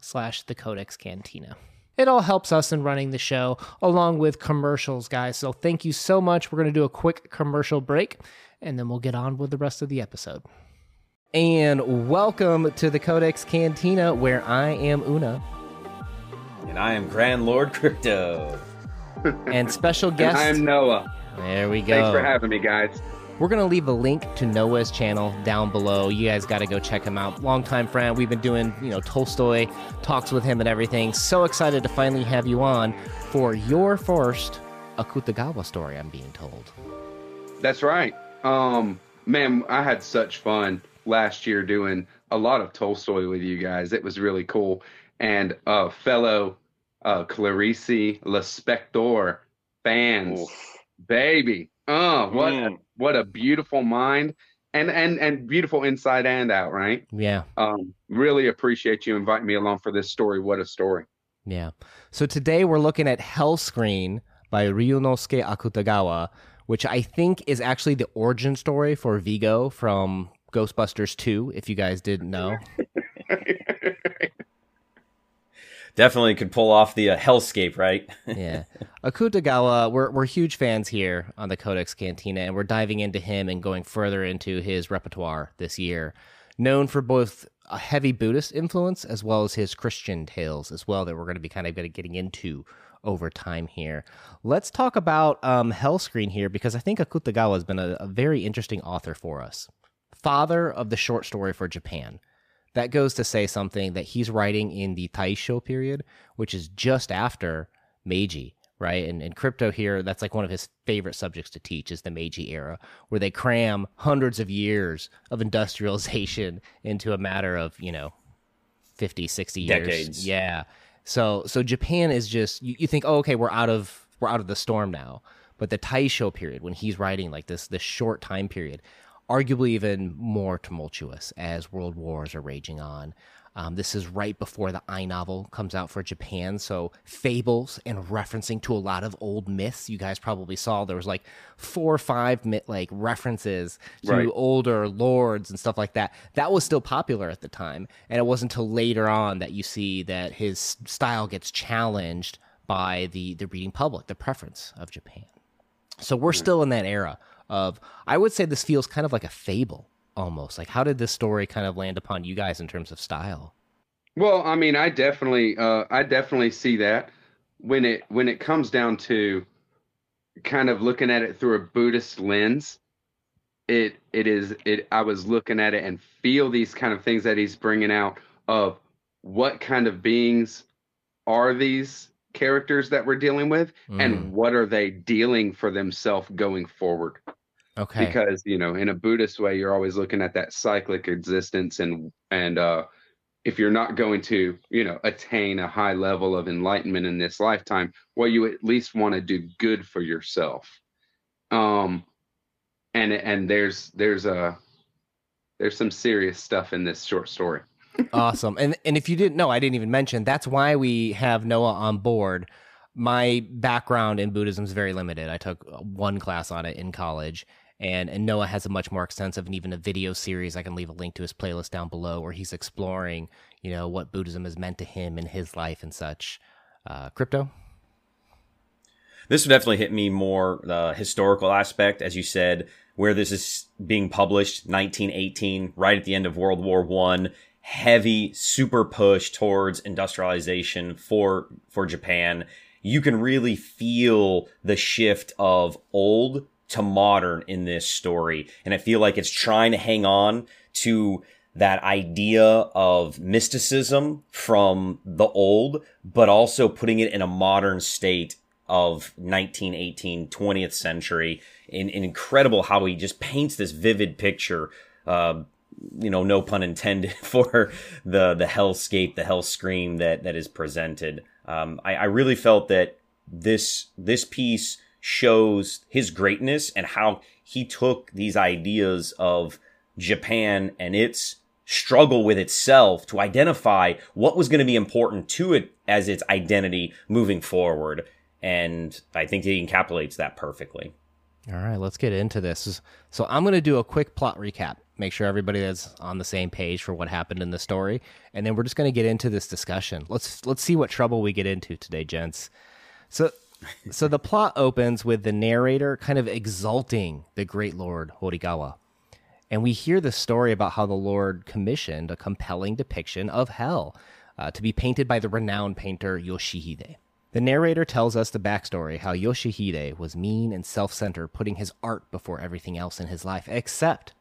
slash the codex cantina. It all helps us in running the show along with commercials guys. So thank you so much. We're going to do a quick commercial break and then we'll get on with the rest of the episode. And welcome to the codex cantina where i am una. And i am grand lord crypto. And special guest i'm noah. There we go thanks for having me guys we're going to leave a link to Noah's channel down below. You guys got to go check him out. Longtime friend. We've been doing, you know, Tolstoy talks with him and everything. So excited to finally have you on for your first Akutagawa story, I'm being told. That's right. Um, man, I had such fun last year doing a lot of Tolstoy with you guys. It was really cool. And uh, fellow uh, Clarice Lispector fans, Oof. baby. Oh, what Man what a beautiful mind and and and beautiful inside and out, right? Yeah. Um, really appreciate you inviting me along for this story. What a story. Yeah. So today we're looking at Hell Screen by Ryunosuke Akutagawa, which I think is actually the origin story for Vigo from Ghostbusters 2, if you guys didn't know. definitely could pull off the uh, hellscape, right? yeah. Akutagawa, we're, we're huge fans here on the Codex Cantina, and we're diving into him and going further into his repertoire this year. Known for both a heavy Buddhist influence as well as his Christian tales as well, that we're going to be kind of getting into over time here. Let's talk about um, Hellscreen here because I think Akutagawa has been a, a very interesting author for us. Father of the short story for Japan that goes to say something that he's writing in the Taisho period, which is just after Meiji, right? And, and crypto here, that's like one of his favorite subjects to teach is the Meiji era, where they cram hundreds of years of industrialization into a matter of, you know, 50, 60 years. Decades. Yeah. So so Japan is just you, you think, oh, okay, we're out of we're out of the storm now. But the Taisho period, when he's writing like this this short time period, arguably even more tumultuous as world wars are raging on. Um, this is right before the I novel comes out for Japan, so fables and referencing to a lot of old myths. You guys probably saw there was like four or five like references to right. older lords and stuff like that. That was still popular at the time, and it wasn't until later on that you see that his style gets challenged by the the reading public, the preference of Japan. So we're still in that era of I would say this feels kind of like a fable almost. Like how did this story kind of land upon you guys in terms of style? Well, I mean, I definitely uh I definitely see that when it when it comes down to kind of looking at it through a Buddhist lens, it it is it I was looking at it and feel these kind of things that he's bringing out of what kind of beings are these characters that we're dealing with mm. and what are they dealing for themselves going forward okay because you know in a buddhist way you're always looking at that cyclic existence and and uh if you're not going to you know attain a high level of enlightenment in this lifetime well you at least want to do good for yourself um and and there's there's a there's some serious stuff in this short story awesome. And and if you didn't know, I didn't even mention that's why we have Noah on board. My background in Buddhism is very limited. I took one class on it in college, and and Noah has a much more extensive and even a video series. I can leave a link to his playlist down below where he's exploring, you know, what Buddhism has meant to him in his life and such. Uh, crypto. This would definitely hit me more the historical aspect, as you said, where this is being published 1918, right at the end of World War One heavy super push towards industrialization for for Japan, you can really feel the shift of old to modern in this story. And I feel like it's trying to hang on to that idea of mysticism from the old, but also putting it in a modern state of 1918, 20th century. In, in incredible how he just paints this vivid picture uh, you know, no pun intended for the the hellscape, the hell screen that that is presented. Um, I, I really felt that this this piece shows his greatness and how he took these ideas of Japan and its struggle with itself to identify what was going to be important to it as its identity moving forward. And I think he encapsulates that perfectly. All right, let's get into this. So I'm going to do a quick plot recap, make sure everybody is on the same page for what happened in the story, and then we're just going to get into this discussion. Let's let's see what trouble we get into today, gents. So so the plot opens with the narrator kind of exalting the great lord Horikawa. And we hear the story about how the Lord commissioned a compelling depiction of hell uh, to be painted by the renowned painter Yoshihide. The narrator tells us the backstory how Yoshihide was mean and self centered, putting his art before everything else in his life, except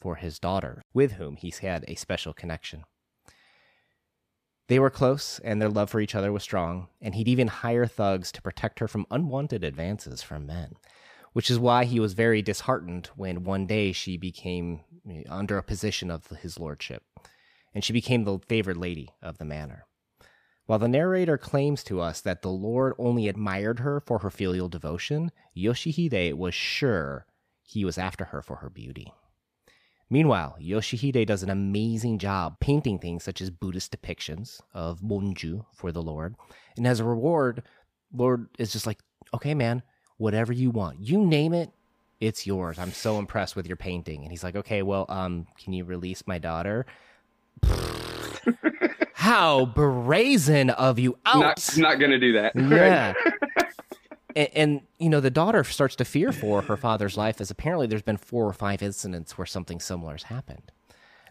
for his daughter, with whom he's had a special connection. They were close, and their love for each other was strong, and he'd even hire thugs to protect her from unwanted advances from men which is why he was very disheartened when one day she became under a position of his lordship, and she became the favored lady of the manor. While the narrator claims to us that the Lord only admired her for her filial devotion, Yoshihide was sure he was after her for her beauty. Meanwhile, Yoshihide does an amazing job painting things such as Buddhist depictions of Monju for the Lord. And as a reward, Lord is just like, okay, man, whatever you want. You name it, it's yours. I'm so impressed with your painting. And he's like, okay, well, um, can you release my daughter? How brazen of you! Out. Not, not gonna do that. Yeah. and, and, you know the daughter starts to fear for her father's life, as apparently there's been four or five incidents where something similar has happened.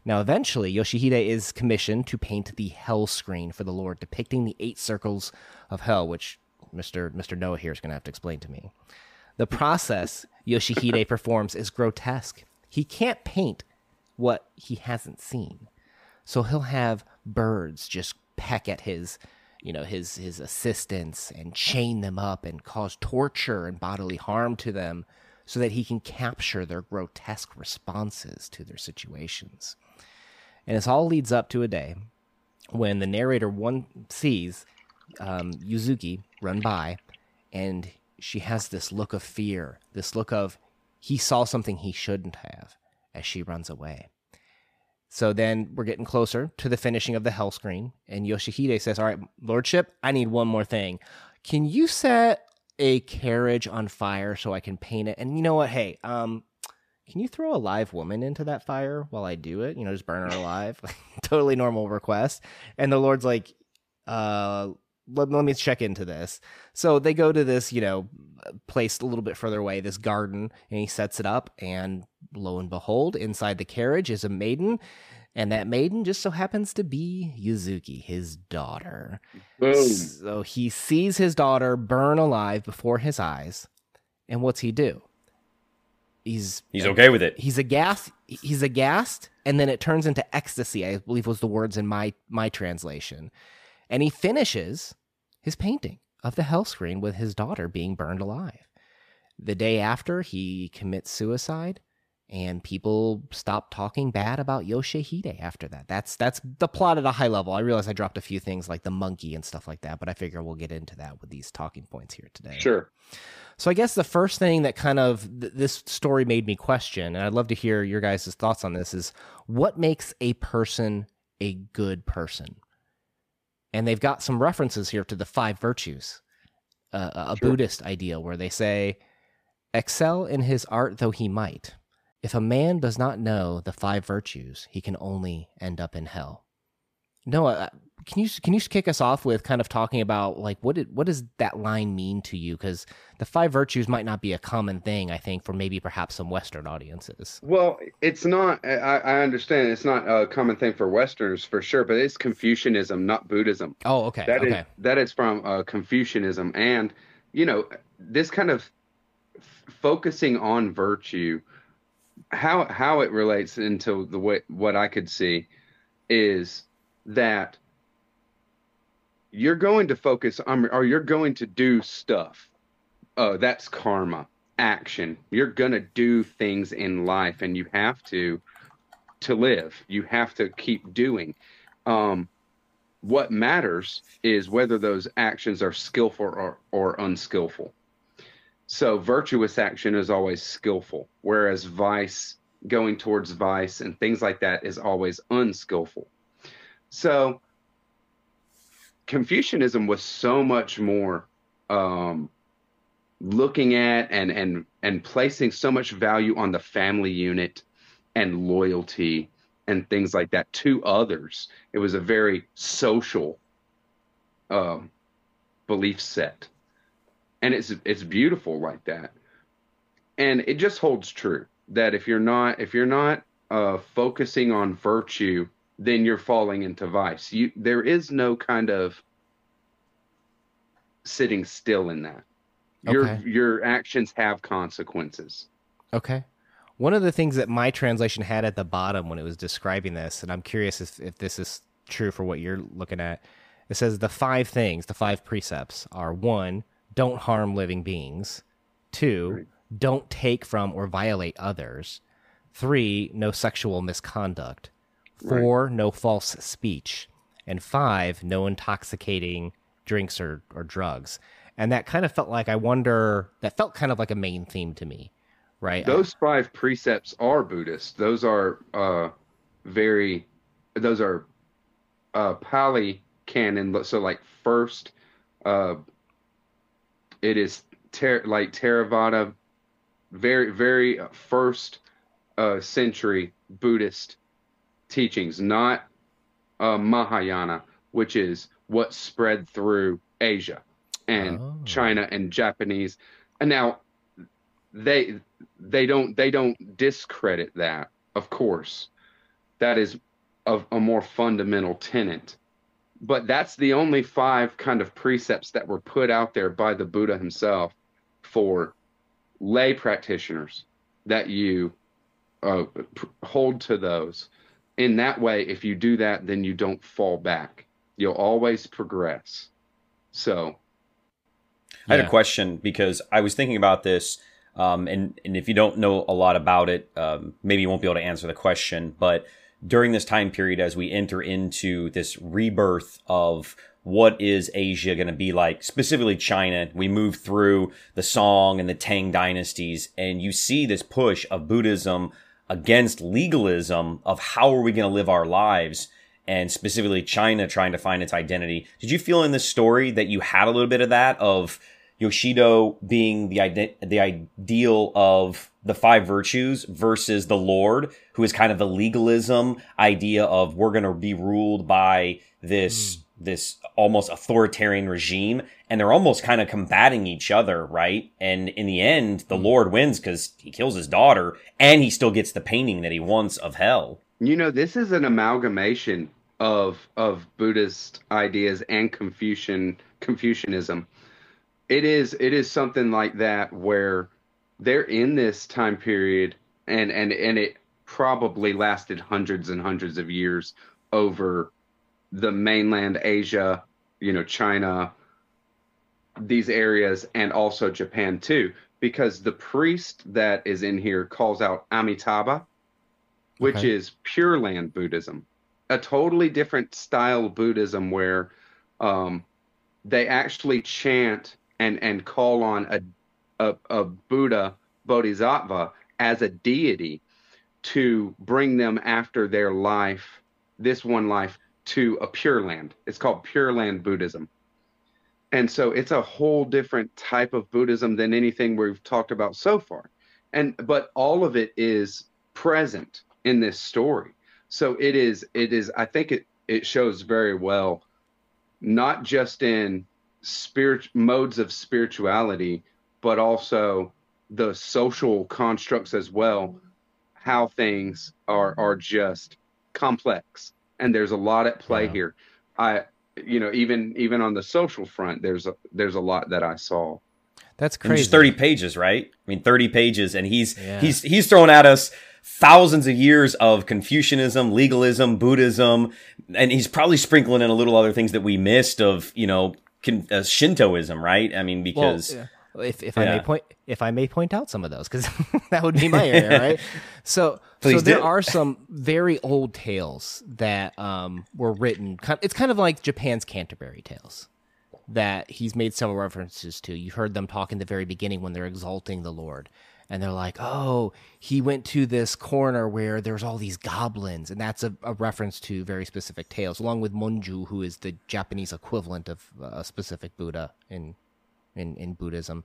Now, eventually, Yoshihide is commissioned to paint the hell screen for the Lord, depicting the eight circles of hell, which Mr. Mr. Noah here is going to have to explain to me. The process Yoshihide performs is grotesque. He can't paint what he hasn't seen. So he'll have birds just peck at his, you know, his his assistants and chain them up and cause torture and bodily harm to them so that he can capture their grotesque responses to their situations. And this all leads up to a day when the narrator one sees um, Yuzuki run by, and she has this look of fear, this look of he saw something he shouldn't have as she runs away. So then we're getting closer to the finishing of the hell screen, and Yoshihide says, All right, Lordship, I need one more thing. Can you set a carriage on fire so I can paint it? And you know what? Hey, um, can you throw a live woman into that fire while I do it? You know, just burn her alive. totally normal request. And the Lord's like, uh, let, let me check into this. So they go to this, you know, place a little bit further away, this garden, and he sets it up. And lo and behold, inside the carriage is a maiden. And that maiden just so happens to be Yuzuki, his daughter. Boom. So he sees his daughter burn alive before his eyes. And what's he do? He's he's okay with it. He's aghast. He's aghast, and then it turns into ecstasy. I believe was the words in my my translation. And he finishes his painting of the hell screen with his daughter being burned alive. The day after, he commits suicide, and people stop talking bad about Yoshihide after that. That's that's the plot at a high level. I realize I dropped a few things like the monkey and stuff like that, but I figure we'll get into that with these talking points here today. Sure. So I guess the first thing that kind of th- this story made me question, and I'd love to hear your guys' thoughts on this, is what makes a person a good person? And they've got some references here to the five virtues, uh, a sure. Buddhist idea where they say, "Excel in his art though he might, if a man does not know the five virtues, he can only end up in hell." Noah, can you can you kick us off with kind of talking about like what did what does that line mean to you? Because the five virtues might not be a common thing, I think, for maybe perhaps some Western audiences. Well, it's not. I, I understand it's not a common thing for Westerners for sure, but it's Confucianism, not Buddhism. Oh, okay. That okay. Is, that is from uh, Confucianism, and you know this kind of f- focusing on virtue, how how it relates into the way what I could see is that you're going to focus on or you're going to do stuff. Uh, that's karma, action. You're going to do things in life and you have to to live. You have to keep doing. Um, what matters is whether those actions are skillful or, or unskillful. So virtuous action is always skillful, whereas vice, going towards vice and things like that, is always unskillful. So Confucianism was so much more um, looking at and and and placing so much value on the family unit and loyalty and things like that to others. It was a very social um, belief set, and it's it's beautiful like that. And it just holds true that if you're not if you're not uh, focusing on virtue, then you're falling into vice. You there is no kind of sitting still in that. Your Okay. your actions have consequences. Okay. One of the things that my translation had at the bottom when it was describing this, and I'm curious if, if this is true for what you're looking at, it says the five things, the five precepts are one, don't harm living beings, two, Right. don't take from or violate others, three, no sexual misconduct, four, no false speech, and five, no intoxicating drinks or, or drugs. And that kind of felt like I wonder, that felt kind of like a main theme to me, right? Those five precepts are Buddhist. Those are uh, very, those are uh, Pali canon. So like first, uh, it is ter- like Theravada, very very first uh, century Buddhist teachings, not uh, Mahayana, which is what spread through Asia and Oh. China and Japanese. And now they they don't they don't discredit that, of course. That is of a more fundamental tenet. But that's the only five kind of precepts that were put out there by the Buddha himself for lay practitioners that you uh, hold to those. In that way, if you do that, then you don't fall back. You'll always progress. So, I had a question because I was thinking about this, um, and and if you don't know a lot about it, um, maybe you won't be able to answer the question. But during this time period, as we enter into this rebirth of what is Asia going to be like, specifically China, we move through the Song and the Tang dynasties, and you see this push of Buddhism against legalism of how are we going to live our lives and specifically China trying to find its identity. Did you feel in this story that you had a little bit of that of Yoshido being the ide- the ideal of the five virtues versus the Lord, who is kind of the legalism idea of we're going to be ruled by this hmm. This almost authoritarian regime, and they're almost kind of combating each other, right? And in the end, the mm. Lord wins because he kills his daughter, and he still gets the painting that he wants of hell. You know, this is an amalgamation of of Buddhist ideas and Confucian Confucianism. It is it is something like that where they're in this time period and and and it probably lasted hundreds and hundreds of years over the mainland Asia, you know, China, these areas and also Japan too because the priest that is in here calls out Amitabha which Okay. is Pure Land Buddhism, a totally different style of Buddhism where um, they actually chant and and call on a, a a Buddha Bodhisattva as a deity to bring them after their life, this one life, to a Pure Land. It's called Pure Land Buddhism. And so it's a whole different type of Buddhism than anything we've talked about so far. And but all of it is present in this story. So it is it is I think it it shows very well not just in spirit modes of spirituality but also the social constructs as well how things are are just complex and there's a lot at play Yeah. here. I you know even even on the social front there's a there's a lot that I saw. That's And crazy. just 30 pages, right? I mean, 30 pages, and he's Yeah. he's he's throwing at us thousands of years of Confucianism, legalism, Buddhism, and he's probably sprinkling in a little other things that we missed of, you know, con- uh, Shintoism, right? I mean, Well, because yeah. If if yeah. I may point if I may point out some of those because that would be my area, right? So Please so there do. are some very old tales that um, were written. It's kind of like Japan's Canterbury Tales that he's made several references to. You heard them talk in the very beginning when they're exalting the Lord. And they're like, oh, he went to this corner where there's all these goblins. And that's a, a reference to very specific tales, along with Monju, who is the Japanese equivalent of a specific Buddha in in, in Buddhism.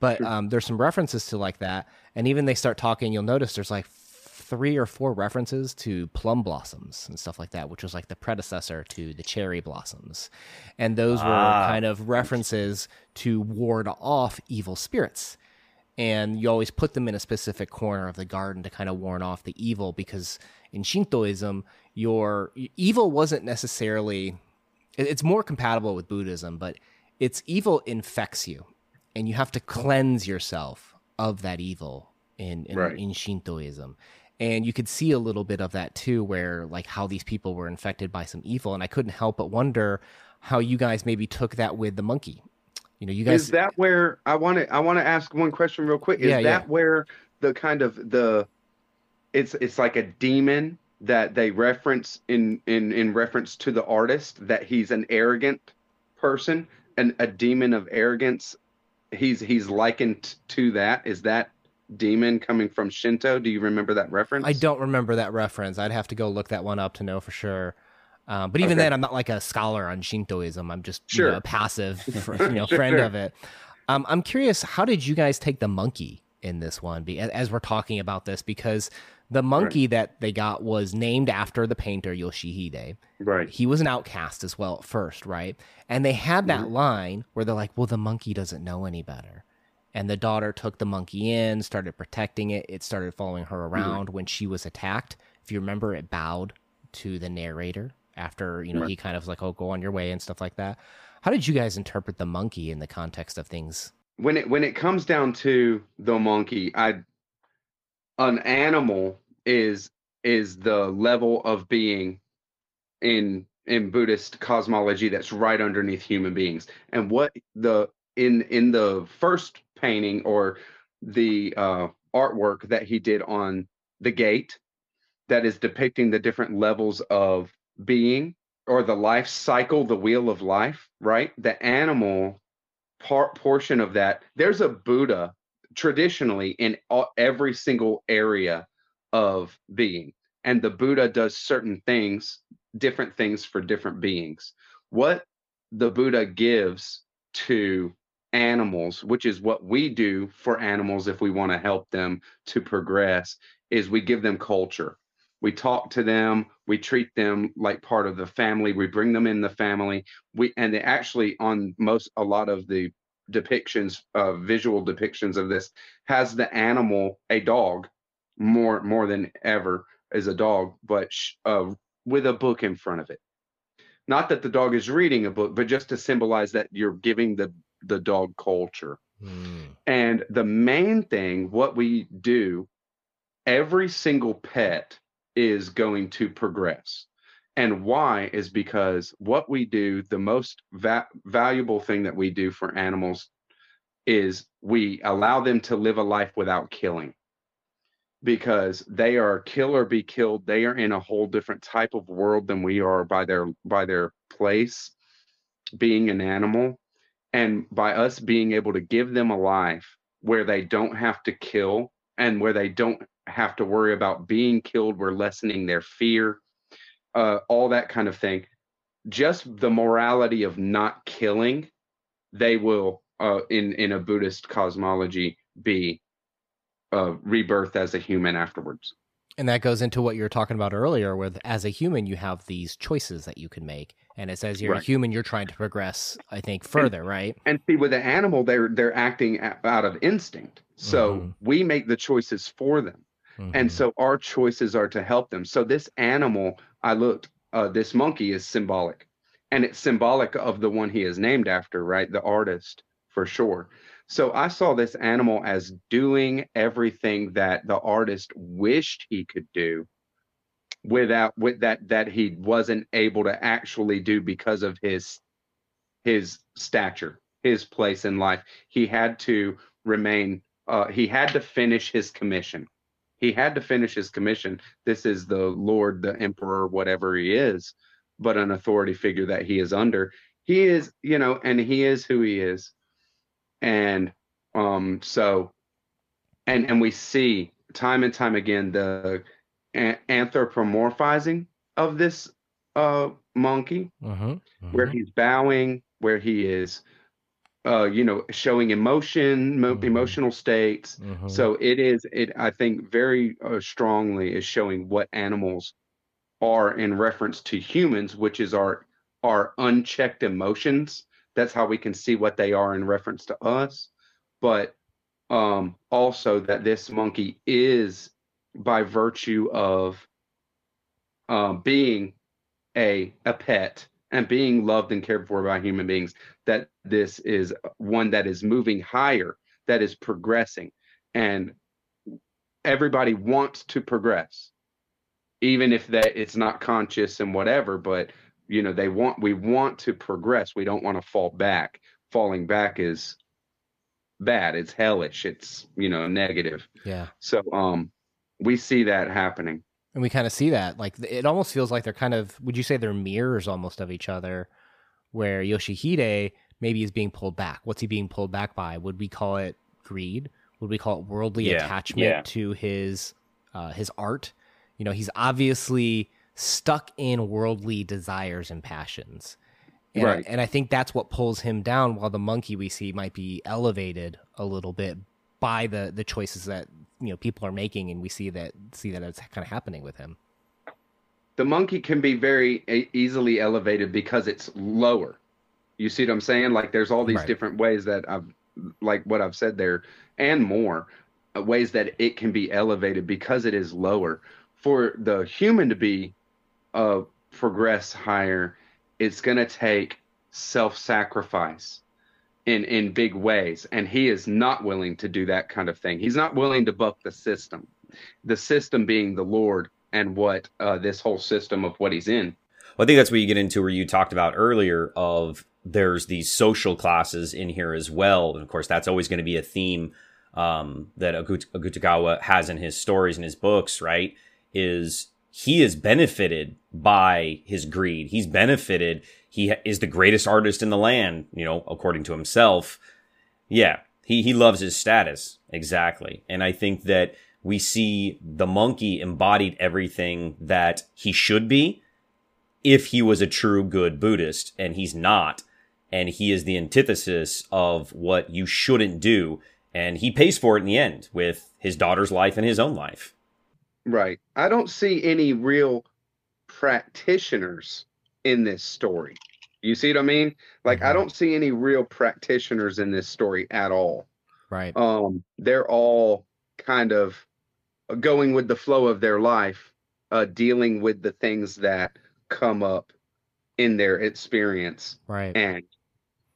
But sure. um, there's some references to like that. And even they start talking, you'll notice there's like three or four references to plum blossoms and stuff like that, which was like the predecessor to the cherry blossoms. And those ah. were kind of references to ward off evil spirits. And you always put them in a specific corner of the garden to kind of warn off the evil because in Shintoism, your evil wasn't necessarily it's more compatible with Buddhism, but it's evil infects you, and you have to cleanse yourself of that evil in in, right. in Shintoism. And you could see a little bit of that too, where like how these people were infected by some evil, and I couldn't help but wonder how you guys maybe took that with the monkey. You know, you guys is that where I want to I want to ask one question real quick. Is yeah, that yeah. where the kind of the it's it's like a demon that they reference in in in reference to the artist that he's an arrogant person an, a demon of arrogance. He's he's likened to that. Is that demon coming from Shinto? Do you remember that reference? I don't remember that reference. I'd have to go look that one up to know for sure. Um, but even okay. then, I'm not like a scholar on Shintoism. I'm just sure. you know, a passive, you know, sure, friend sure. of it. Um, I'm curious, how did you guys take the monkey in this one? As we're talking about this, because the monkey right. that they got was named after the painter Yoshihide. Right. He was an outcast as well at first, right? And they had that mm-hmm. line where they're like, well, the monkey doesn't know any better. And the daughter took the monkey in, started protecting it. It started following her mm-hmm. around mm-hmm. when she was attacked. If you remember, it bowed to the narrator after, you know, right. he kind of was like, oh, go on your way and stuff like that. How did you guys interpret the monkey in the context of things? When it when it comes down to the monkey, I an animal is is the level of being in in Buddhist cosmology that's right underneath human beings. And what the in in the first painting or the uh, artwork that he did on the gate that is depicting the different levels of being or the life cycle, the wheel of life, right? The animal part portion of that. There's a Buddha traditionally in all, every single area of being. And the Buddha does certain things, different things for different beings. What the Buddha gives to animals, which is what we do for animals if we want to help them to progress, is we give them culture. We talk to them, we treat them like part of the family, we bring them in the family. We and they actually on most a lot of the depictions, uh, visual depictions of this, has the animal, a dog, more more than ever as a dog, but uh, with a book in front of it. Not that the dog is reading a book, but just to symbolize that you're giving the the dog culture. Mm. And the main thing, what we do, every single pet is going to progress. And why is because what we do, the most va- valuable thing that we do for animals is we allow them to live a life without killing because they are kill or be killed they are in a whole different type of world than we are by their by their place being an animal. And by us being able to give them a life where they don't have to kill and where they don't have to worry about being killed we're lessening their fear uh, all that kind of thing just the morality of not killing they will uh, in in a buddhist cosmology be uh, rebirth as a human afterwards. And that goes into what you were talking about earlier, with as a human, you have these choices that you can make, and it says you're right. a human, you're trying to progress. I think further, and, right? And see, with the animal, they're they're acting out of instinct, so mm-hmm. we make the choices for them, mm-hmm. and so our choices are to help them. So this animal, I looked, uh, this monkey is symbolic, and it's symbolic of the one he is named after, right? The artist for sure. So I saw this animal as doing everything that the artist wished he could do without with that that he wasn't able to actually do because of his his stature his place in life. He had to remain. Uh, he had to finish his commission. He had to finish his commission. This is the Lord, the Emperor, whatever he is, but an authority figure that he is under. He is, you know, and he is who he is, and um, so, and and we see time and time again the anthropomorphizing of this uh monkey mm-hmm, mm-hmm. where he's bowing where he is uh you know showing emotion mo- Mhm. emotional states so it is it i think very uh, strongly is showing what animals are in reference to humans which is our our unchecked emotions that's how we can see what they are in reference to us. But um also that this monkey is by virtue of um being a a pet and being loved and cared for by human beings that this is one that is moving higher that is progressing. And everybody wants to progress even if that it's not conscious and whatever but you know they want we want to progress we don't want to fall back falling back is bad it's hellish it's you know negative yeah. so um we see that happening And we kind of see that. Like it almost feels like they're kind of would you say they're mirrors almost of each other where Yoshihide maybe is being pulled back. What's he being pulled back by? Would we call it greed? Would we call it worldly Yeah, attachment yeah. to his uh, his art? You know, he's obviously stuck in worldly desires and passions. And, Right. and I think that's what pulls him down while the monkey we see might be elevated a little bit by the the choices that you know people are making and we see that see that it's kind of happening with him. the monkey can be very easily elevated because it's lower. You see what I'm saying? Like there's all these Right. different ways that I've like what I've said there and more uh, ways that it can be elevated because it is lower. For the human to be uh progress higher, it's going to take self-sacrifice in in big ways and he is not willing to do that kind of thing. He's not willing to buck the system. The system being the Lord and what uh, this whole system of what he's in. Well, I think that's what you get into where you talked about earlier of there's these social classes in here as well. And of course, that's always going to be a theme um, that Agut- Agutagawa has in his stories and his books, right? Is he is benefited by his greed. He's benefited. He is the greatest artist in the land, you know, according to himself. Yeah, he, he loves his status. Exactly. And I think that we see the monkey embodied everything that he should be if he was a true good Buddhist, and he's not. And he is the antithesis of what you shouldn't do. And he pays for it in the end with his daughter's life and his own life. Right. I don't see any real practitioners in this story. You see what I mean? Like I Mhm. don't see any real practitioners in this story at all. Right. Um they're all kind of going with the flow of their life, uh dealing with the things that come up in their experience right. and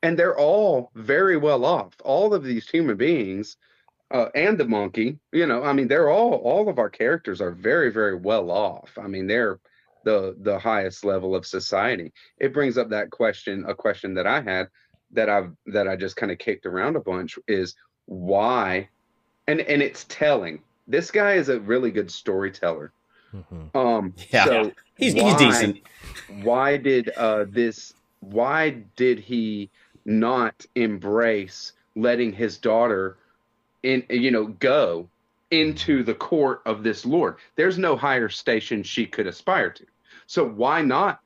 and they're all very well off all of these human beings uh, and the monkey you know i mean they're all all of our characters are very very well off i mean they're the the highest level of society it brings up that question a question that i had that i've that i just kind of kicked around a bunch is why and and it's telling this guy is a really good storyteller Mhm. um Yeah. so He's, he's decent. why did uh this why did he not embrace letting his daughter in you know go into the court of this lord. There's no higher station she could aspire to. So why not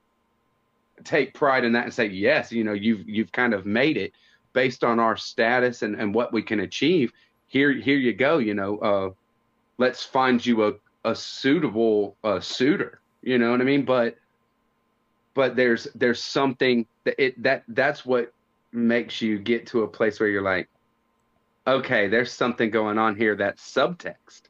take pride in that and say yes you know you've you've kind of made it based on our status and and what we can achieve. Here here you go you know uh let's find you a a suitable uh suitor you know what i mean? But but there's there's something that it that that's what makes you get to a place where you're like okay there's something going on here that's subtext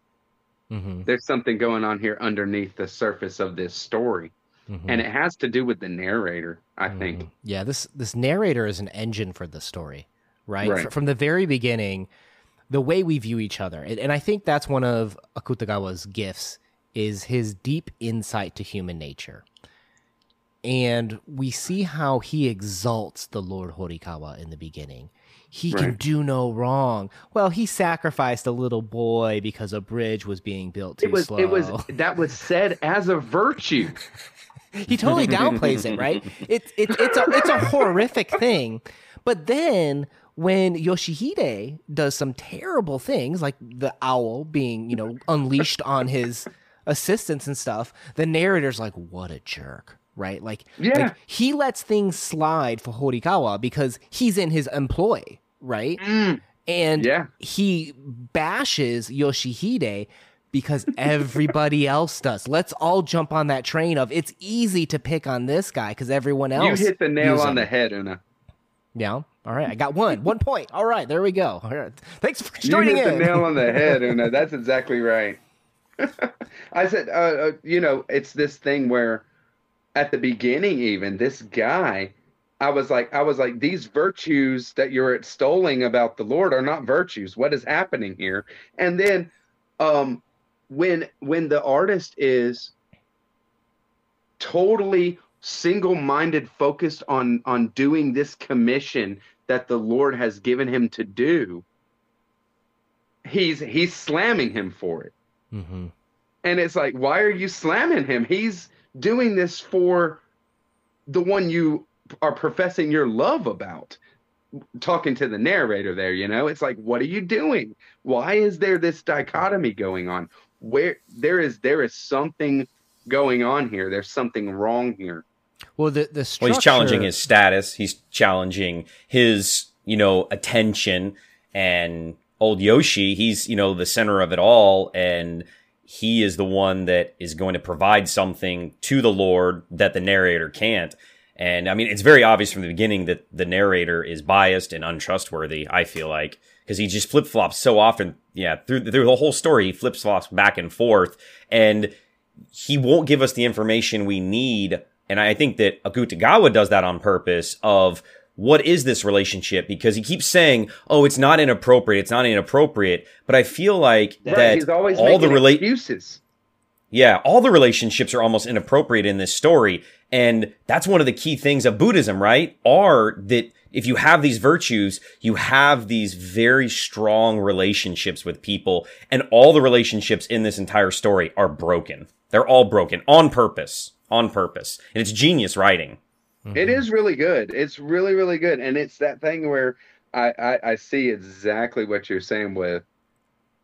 Mhm. there's something going on here underneath the surface of this story Mhm. and it has to do with the narrator i think Mhm. Yeah, this this narrator is an engine for the story, right? Right. Fr- From the very beginning, the way we view each other, and I think that's one of Akutagawa's gifts is his deep insight to human nature. and we see how he exalts the Lord Horikawa in the beginning. He can do no wrong. Well, he sacrificed a little boy because a bridge was being built too It was slow. it was that was said as a virtue. he totally downplays it, right? It's it's it's a it's a horrific thing. But then when Yoshihide does some terrible things, like the owl being, you know, unleashed on his assistants and stuff, the narrator's like, "What a jerk." Right? Like, Yeah. like he lets things slide for Horikawa because he's in his employ, right? Mm, And Yeah. he bashes Yoshihide because everybody else does. Let's all jump on that train of it's easy to pick on this guy because everyone else. you hit the nail on the head, Una. Yeah. All right. I got one. one point. All right. There we go. All right. Thanks for You joining hit the in. nail on the head, Una. That's exactly right. I said, uh, uh, you know, it's this thing where, at the beginning, even this guy, I was like, I was like, these virtues that you're extolling about the Lord are not virtues. What is happening here? And then, um, when when the artist is totally single-minded, focused on on doing this commission that the Lord has given him to do, he's he's slamming him for it. hmm And it's like, why are you slamming him? He's doing this for the one you are professing your love about. Talking to the narrator there, you know, it's like, what are you doing? Why is there this dichotomy going on? Where there is there is something going on here. There's something wrong here. Well, the the Well, he's challenging his status. He's challenging his, you know, attention. And old Yoshi, he's, you know, the center of it all. And he is the one that is going to provide something to the Lord that the narrator can't. And I mean, it's very obvious from the beginning that the narrator is biased and untrustworthy, I feel like, because he just flip flops so often. Yeah, through, through the whole story, he flip flops back and forth. And he won't give us the information we need. And I think that Akutagawa does that on purpose of what is this relationship? Because he keeps saying, oh, it's not inappropriate. It's not inappropriate. But I feel like Right, that all the rela- excuses. yeah, all the relationships are almost inappropriate in this story. And that's one of the key things of Buddhism, right? Are that if you have these virtues, you have these very strong relationships with people and all the relationships in this entire story are broken. They're all broken on purpose, on purpose. And it's genius writing. It is really good. It's really, really good. And it's that thing where I, I, I see exactly what you're saying with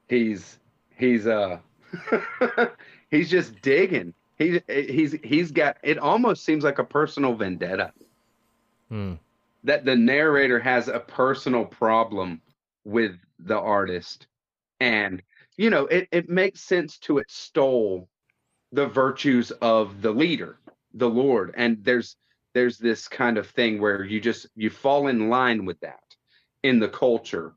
he's he's uh he's just digging. He he's he's got it almost seems like a personal vendetta. Hmm. That the narrator has a personal problem with the artist. And you know, it, it makes sense to extol the virtues of the leader, the Lord. And there's there's this kind of thing where you just you fall in line with that in the culture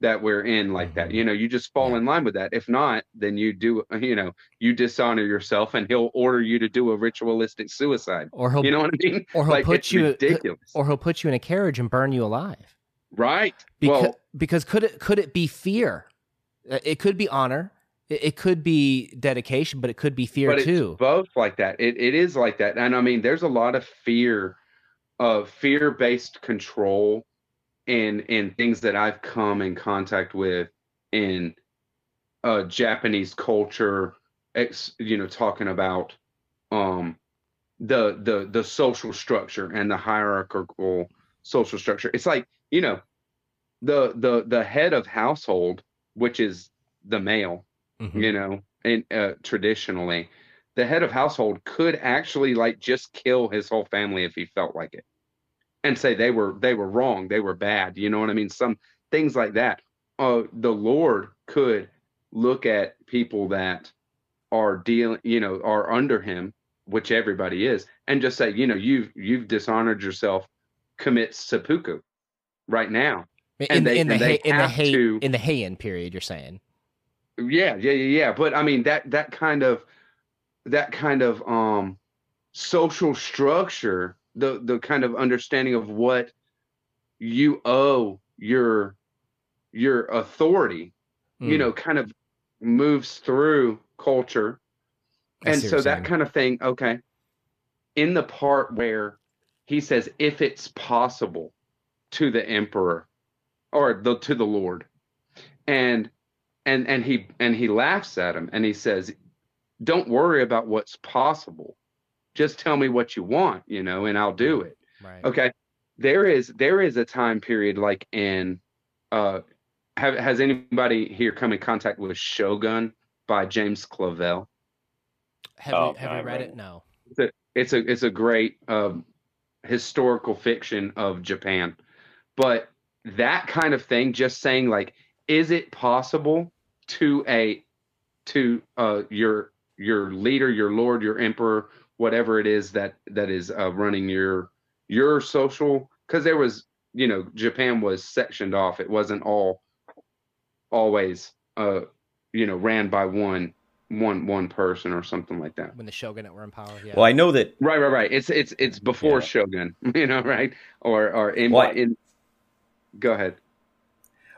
that we're in like that Mhm. you know you just fall Yeah. in line with that if not then you do you know you dishonor yourself and he'll order you to do a ritualistic suicide Or he'll you know what i mean or he'll like put you ridiculous or he'll put you in a carriage and burn you alive. right Because well because could it could it be fear? Uh, It could be honor. It, it could be dedication, but it could be fear too. it's both like that. It, it is like that. And i mean there's a lot of fear of fear based control in in things that i've come in contact with in uh japanese culture ex, you know talking about um the the the social structure and the hierarchical social structure. It's like you know the the the head of household which is the male Mhm. you know and uh, traditionally the head of household could actually like just kill his whole family if he felt like it and say they were they were wrong they were bad you know what i mean some things like that uh the lord could look at people that are dealing you know are under him which everybody is and just say you know you've you've dishonored yourself commit seppuku right now in, and they- in the they Hei- in the Hei- to- in the Heian period, you're saying. Yeah yeah yeah yeah. But i mean that that kind of that kind of um social structure the the kind of understanding of what you owe your your authority you Mm. know kind of moves through culture. I and so that kind of thing okay. In the part where he says, "If it's possible," to the emperor or the to the Lord, and and and he and he laughs at him and he says, "Don't worry about what's possible. Just tell me what you want, you know, and I'll do it." Right. Okay. There is there is a time period like in uh have has anybody here come in contact with Shogun by James Clavell? Have Oh, you have you read read it? No. It's a it's a great um historical fiction of Japan. But that kind of thing, just saying like, is it possible to a to uh your your leader, your lord, your emperor, whatever it is that that is uh, running your your social because there was you know Japan was sectioned off. It wasn't all always uh you know ran by one one one person or something like that. When the shogunate were in power. Yeah. Well, I know that Right, right, right. It's it's it's before Yeah. Shogun, you know, right? Or or in, Well, I- in Go ahead.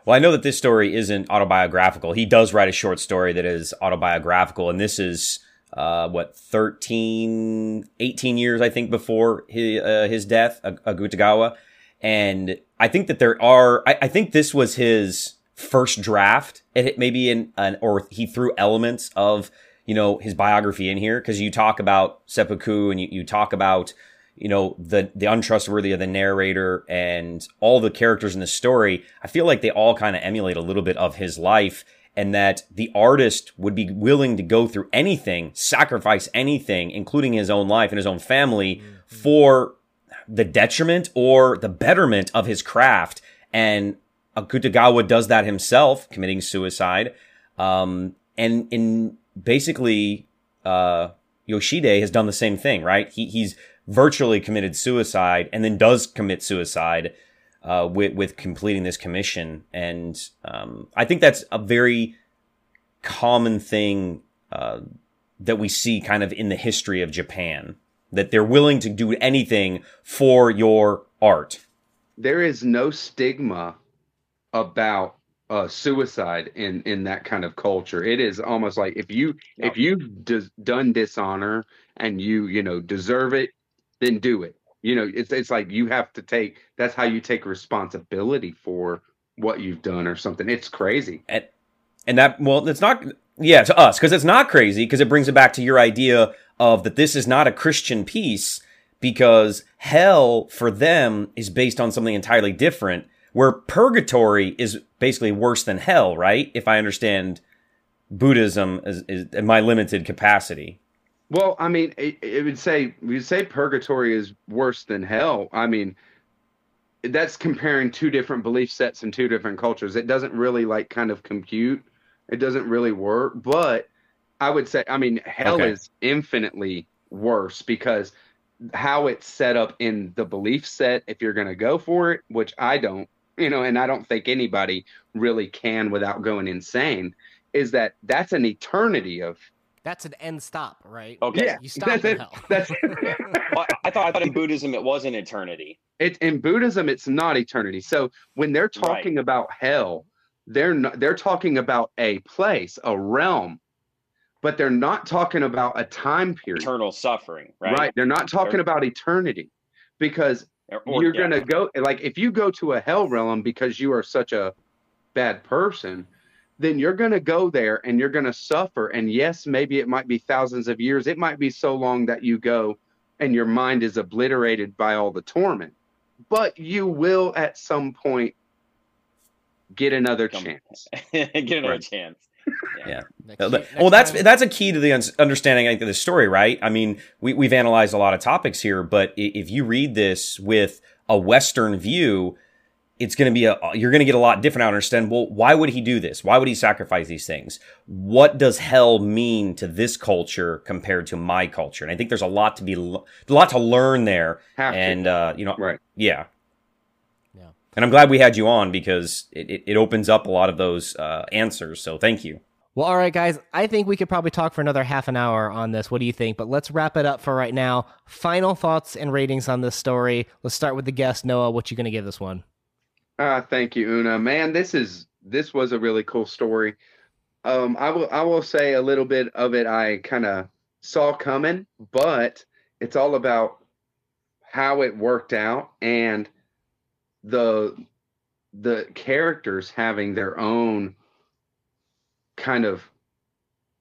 Well, I know that this story isn't autobiographical. He does write a short story that is autobiographical, and this is uh, what 13, 18 years I think before his, uh, his death, Ag- Akutagawa, and I think that there are. I, I think this was his first draft. It maybe in an or he threw elements of you know his biography in here because you talk about seppuku and you, you talk about you know the the untrustworthy of the narrator and all the characters in the story i feel like they all kind of emulate a little bit of his life and that the artist would be willing to go through anything sacrifice anything including his own life and his own family for the detriment or the betterment of his craft. And akutagawa does that himself committing suicide. Um, and in basically uh, Yoshihide has done the same thing, right? He he's virtually committed suicide and then does commit suicide uh, with with completing this commission, and um, I think that's a very common thing uh, that we see kind of in the history of Japan that they're willing to do anything for your art. There is no stigma about uh suicide in in that kind of culture. It is almost like if you if you've des- done dishonor and you, you know, deserve it, then do it. You know, it's it's like you have to take that's how you take responsibility for what you've done or something. It's crazy. and and that well it's not yeah to us because it's not crazy because it brings it back to your idea of that this is not a christian piece because hell for them is based on something entirely different where purgatory is basically worse than hell right if i understand buddhism is, is in my limited capacity Well, I mean, it, it would say we say purgatory is worse than hell. I mean, that's comparing two different belief sets and two different cultures. It doesn't really like kind of compute. It doesn't really work. But I would say, I mean, hell Okay. is infinitely worse because how it's set up in the belief set. If you're going to go for it, which I don't, you know, and I don't think anybody really can without going insane, is that that's an eternity of That's an end stop, right? Okay. Yeah, You stop that's in it. hell. That's i thought i thought in buddhism it was an eternity it in Buddhism it's not eternity. So when they're talking about hell, they're not they're talking about a place, a realm, but they're not talking about a time period. eternal suffering Right. They're not talking Or- about eternity because you're going to go like if you go to a hell realm because you are such a bad person, then you're going to go there and you're going to suffer and yes, maybe it might be thousands of years. It might be so long that you go and your mind is obliterated by all the torment. But you will at some point get another Come- chance. Get another Right. chance. Yeah. Next Well, year- that- well, next that's time- that's a key to the un- understanding of the story, right? I mean, we, we've analyzed a lot of topics here, but if you read this with a Western view, it's going to be a you're going to get a lot different. I understand. Well, why would he do this? Why would he sacrifice these things? What does hell mean to this culture compared to my culture? And I think there's a lot to be a lot to learn there. Have to. and uh, you know, Right. yeah. Yeah. And I'm glad we had you on because it, it, it opens up a lot of those uh, answers. So thank you. Well, all right, guys. I think we could probably talk for another half an hour on this. What do you think? But let's wrap it up for right now. Final thoughts and ratings on this story. Let's start with the guest, Noah. What you going to give this one? Uh, thank you, Una. Man, this is this was a really cool story. Um, I will I will say a little bit of it I kind of saw coming, but it's all about how it worked out and the the characters having their own kind of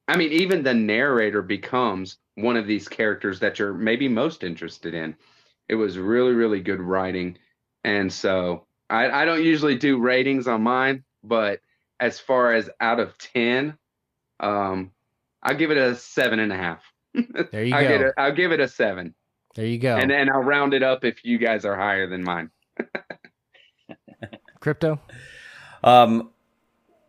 I mean even the narrator becomes one of these characters that you're maybe most interested in. It was really really good writing and so I, I don't usually do ratings on mine, but as far as out of 10, um, I'll give it a seven and a half. There you I'll, go. get a, I'll give it a seven. There you go. And then I'll round it up if you guys are higher than mine. Crypto. Um,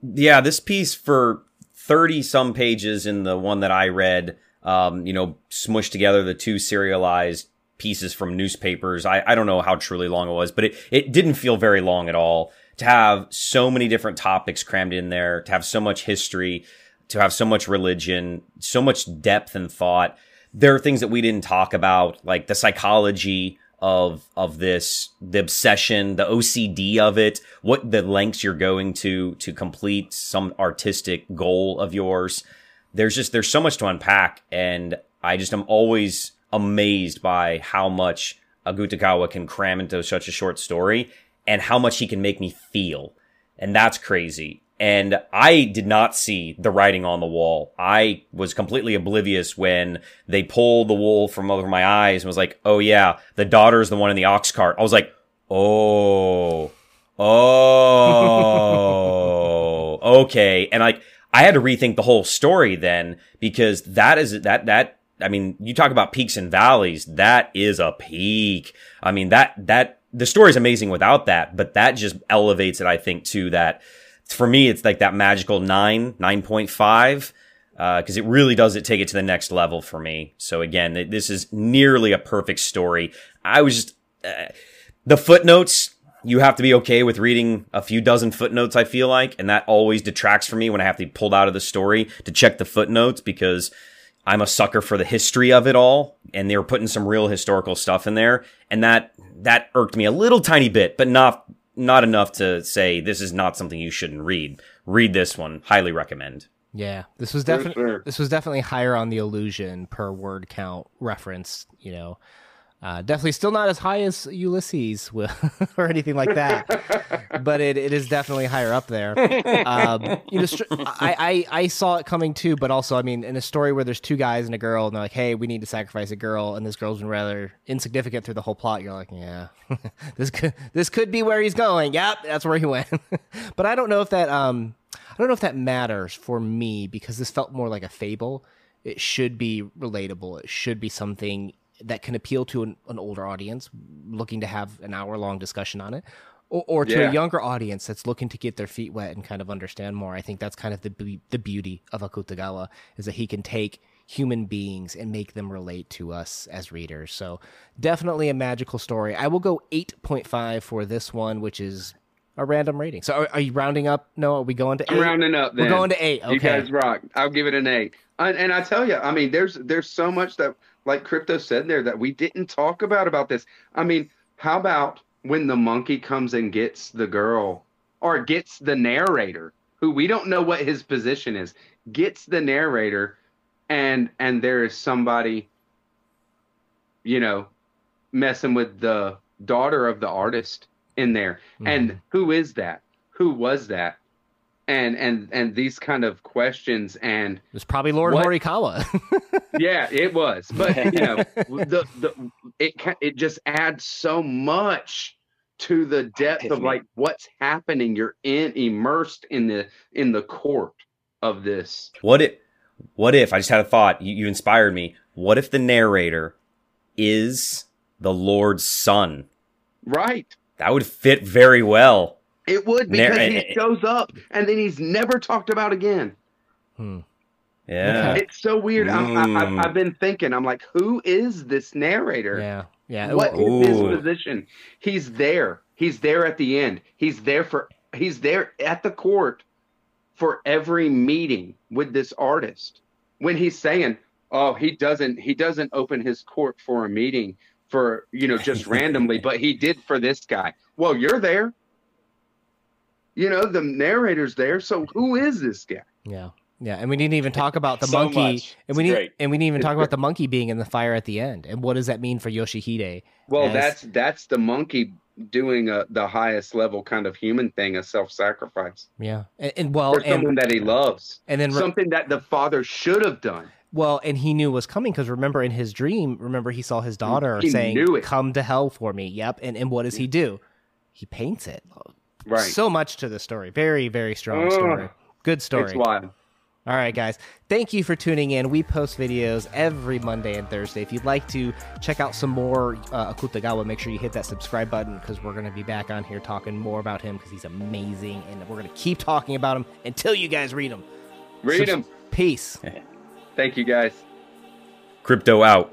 yeah, this piece for 30 some pages in the one that I read, um, you know, smushed together the two serialized pieces from newspapers. I, I don't know how truly long it was, but it, it didn't feel very long at all to have so many different topics crammed in there, to have so much history, to have so much religion, so much depth and thought. There are things that we didn't talk about, like the psychology of of this, the obsession, the OCD of it, what the lengths you're going to to complete some artistic goal of yours. There's just there's so much to unpack, and I just am always amazed by how much Akutagawa can cram into such a short story and how much he can make me feel. And that's crazy. And I did not see the writing on the wall. I was completely oblivious when they pulled the wool from over my eyes and was like, oh yeah, the daughter's the one in the ox cart. I was like, oh, oh, okay. And like, I had to rethink the whole story then because that is, that, that, I mean, you talk about peaks and valleys. That is a peak. I mean, that, that, the story is amazing without that, but that just elevates it, I think, to that. For me, it's like that magical nine, 9.5, uh, cause it really does it take it to the next level for me. So again, th- this is nearly a perfect story. I was just, uh, the footnotes, you have to be okay with reading a few dozen footnotes, I feel like, and that always detracts from me when I have to be pulled out of the story to check the footnotes because I'm a sucker for the history of it all, and they were putting some real historical stuff in there, and that that irked me a little tiny bit, but not not enough to say this is not something you shouldn't read. Read this one, highly recommend. Yeah, this was definitely sure. this was definitely higher on the illusion per word count reference. You know, uh, definitely still not as high as Ulysses will, or anything like that, but it, it is definitely higher up there. Um, you know, I, I I saw it coming too, but also I mean, in a story where there's two guys and a girl, and they're like, "Hey, we need to sacrifice a girl," and this girl's been rather insignificant through the whole plot. You're like, "Yeah, this could this could be where he's going." Yep, that's where he went. but I don't know if that um I don't know if that matters for me because this felt more like a fable. It should be relatable. It should be something that can appeal to an, an older audience looking to have an hour long discussion on it, or, or to Yeah. a younger audience that's looking to get their feet wet and kind of understand more. I think that's kind of the be- the beauty of Akutagawa is that he can take human beings and make them relate to us as readers. So definitely a magical story. I will go 8.5 for this one, which is a random rating. So are, are you rounding up? No, are we going to I'm rounding up. We're going to eight. Okay. You guys rock. I'll give it an eight. And, and I tell you, I mean, there's there's so much that, like Crypto said there, that we didn't talk about about this. I mean, how about when the monkey comes and gets the girl, or gets the narrator, who we don't know what his position is, gets the narrator, and and there is somebody, you know, messing with the daughter of the artist in there, and mm-hmm. who is that? Who was that? and and and these kind of questions and It's probably Lord What? Horikawa. yeah it was but you know the the it it just adds so much to the depth of like what's happening you're in immersed in the in the court of this What if, what if, I just had a thought, you, you inspired me. What if the narrator is the Lord's son? right That would fit very well. it would because eh, he eh, shows up and then he's never talked about again Hmm. Yeah. it's so weird I'm, I, Mm. I've, I've been thinking i'm like who is this narrator Yeah. Yeah. What is his position? He's there. He's there at the end. He's there for he's there at the court for every meeting with this artist. When he's saying, "Oh, he doesn't he doesn't open his court for a meeting for, you know, just randomly, but he did for this guy." Well, you're there. You know, the narrator's there, so who is this guy? Yeah. Yeah, and we didn't even talk about the So monkey, and we didn't, and we didn't even talk about the monkey being in the fire at the end, and what does that mean for Yoshihide? Well, As- that's that's the monkey doing a, the highest level kind of human thing, a self-sacrifice Yeah, and, and well, for someone and that he loves, and then re- something that the father should have done. Well, and he knew was coming because remember in his dream, remember he saw his daughter He saying, knew it. "Come to hell for me." Yep, and and what does he do? He paints it. Right. So much to the story. Very very strong Ugh. story. Good story. It's wild. All right, guys. Thank you for tuning in. We post videos every Monday and Thursday. If you'd like to check out some more uh, Akutagawa, make sure you hit that subscribe button because we're going to be back on here talking more about him because he's amazing. And we're going to keep talking about him until you guys read him. Read Subs- them. Peace. Thank you, guys. Crypto out.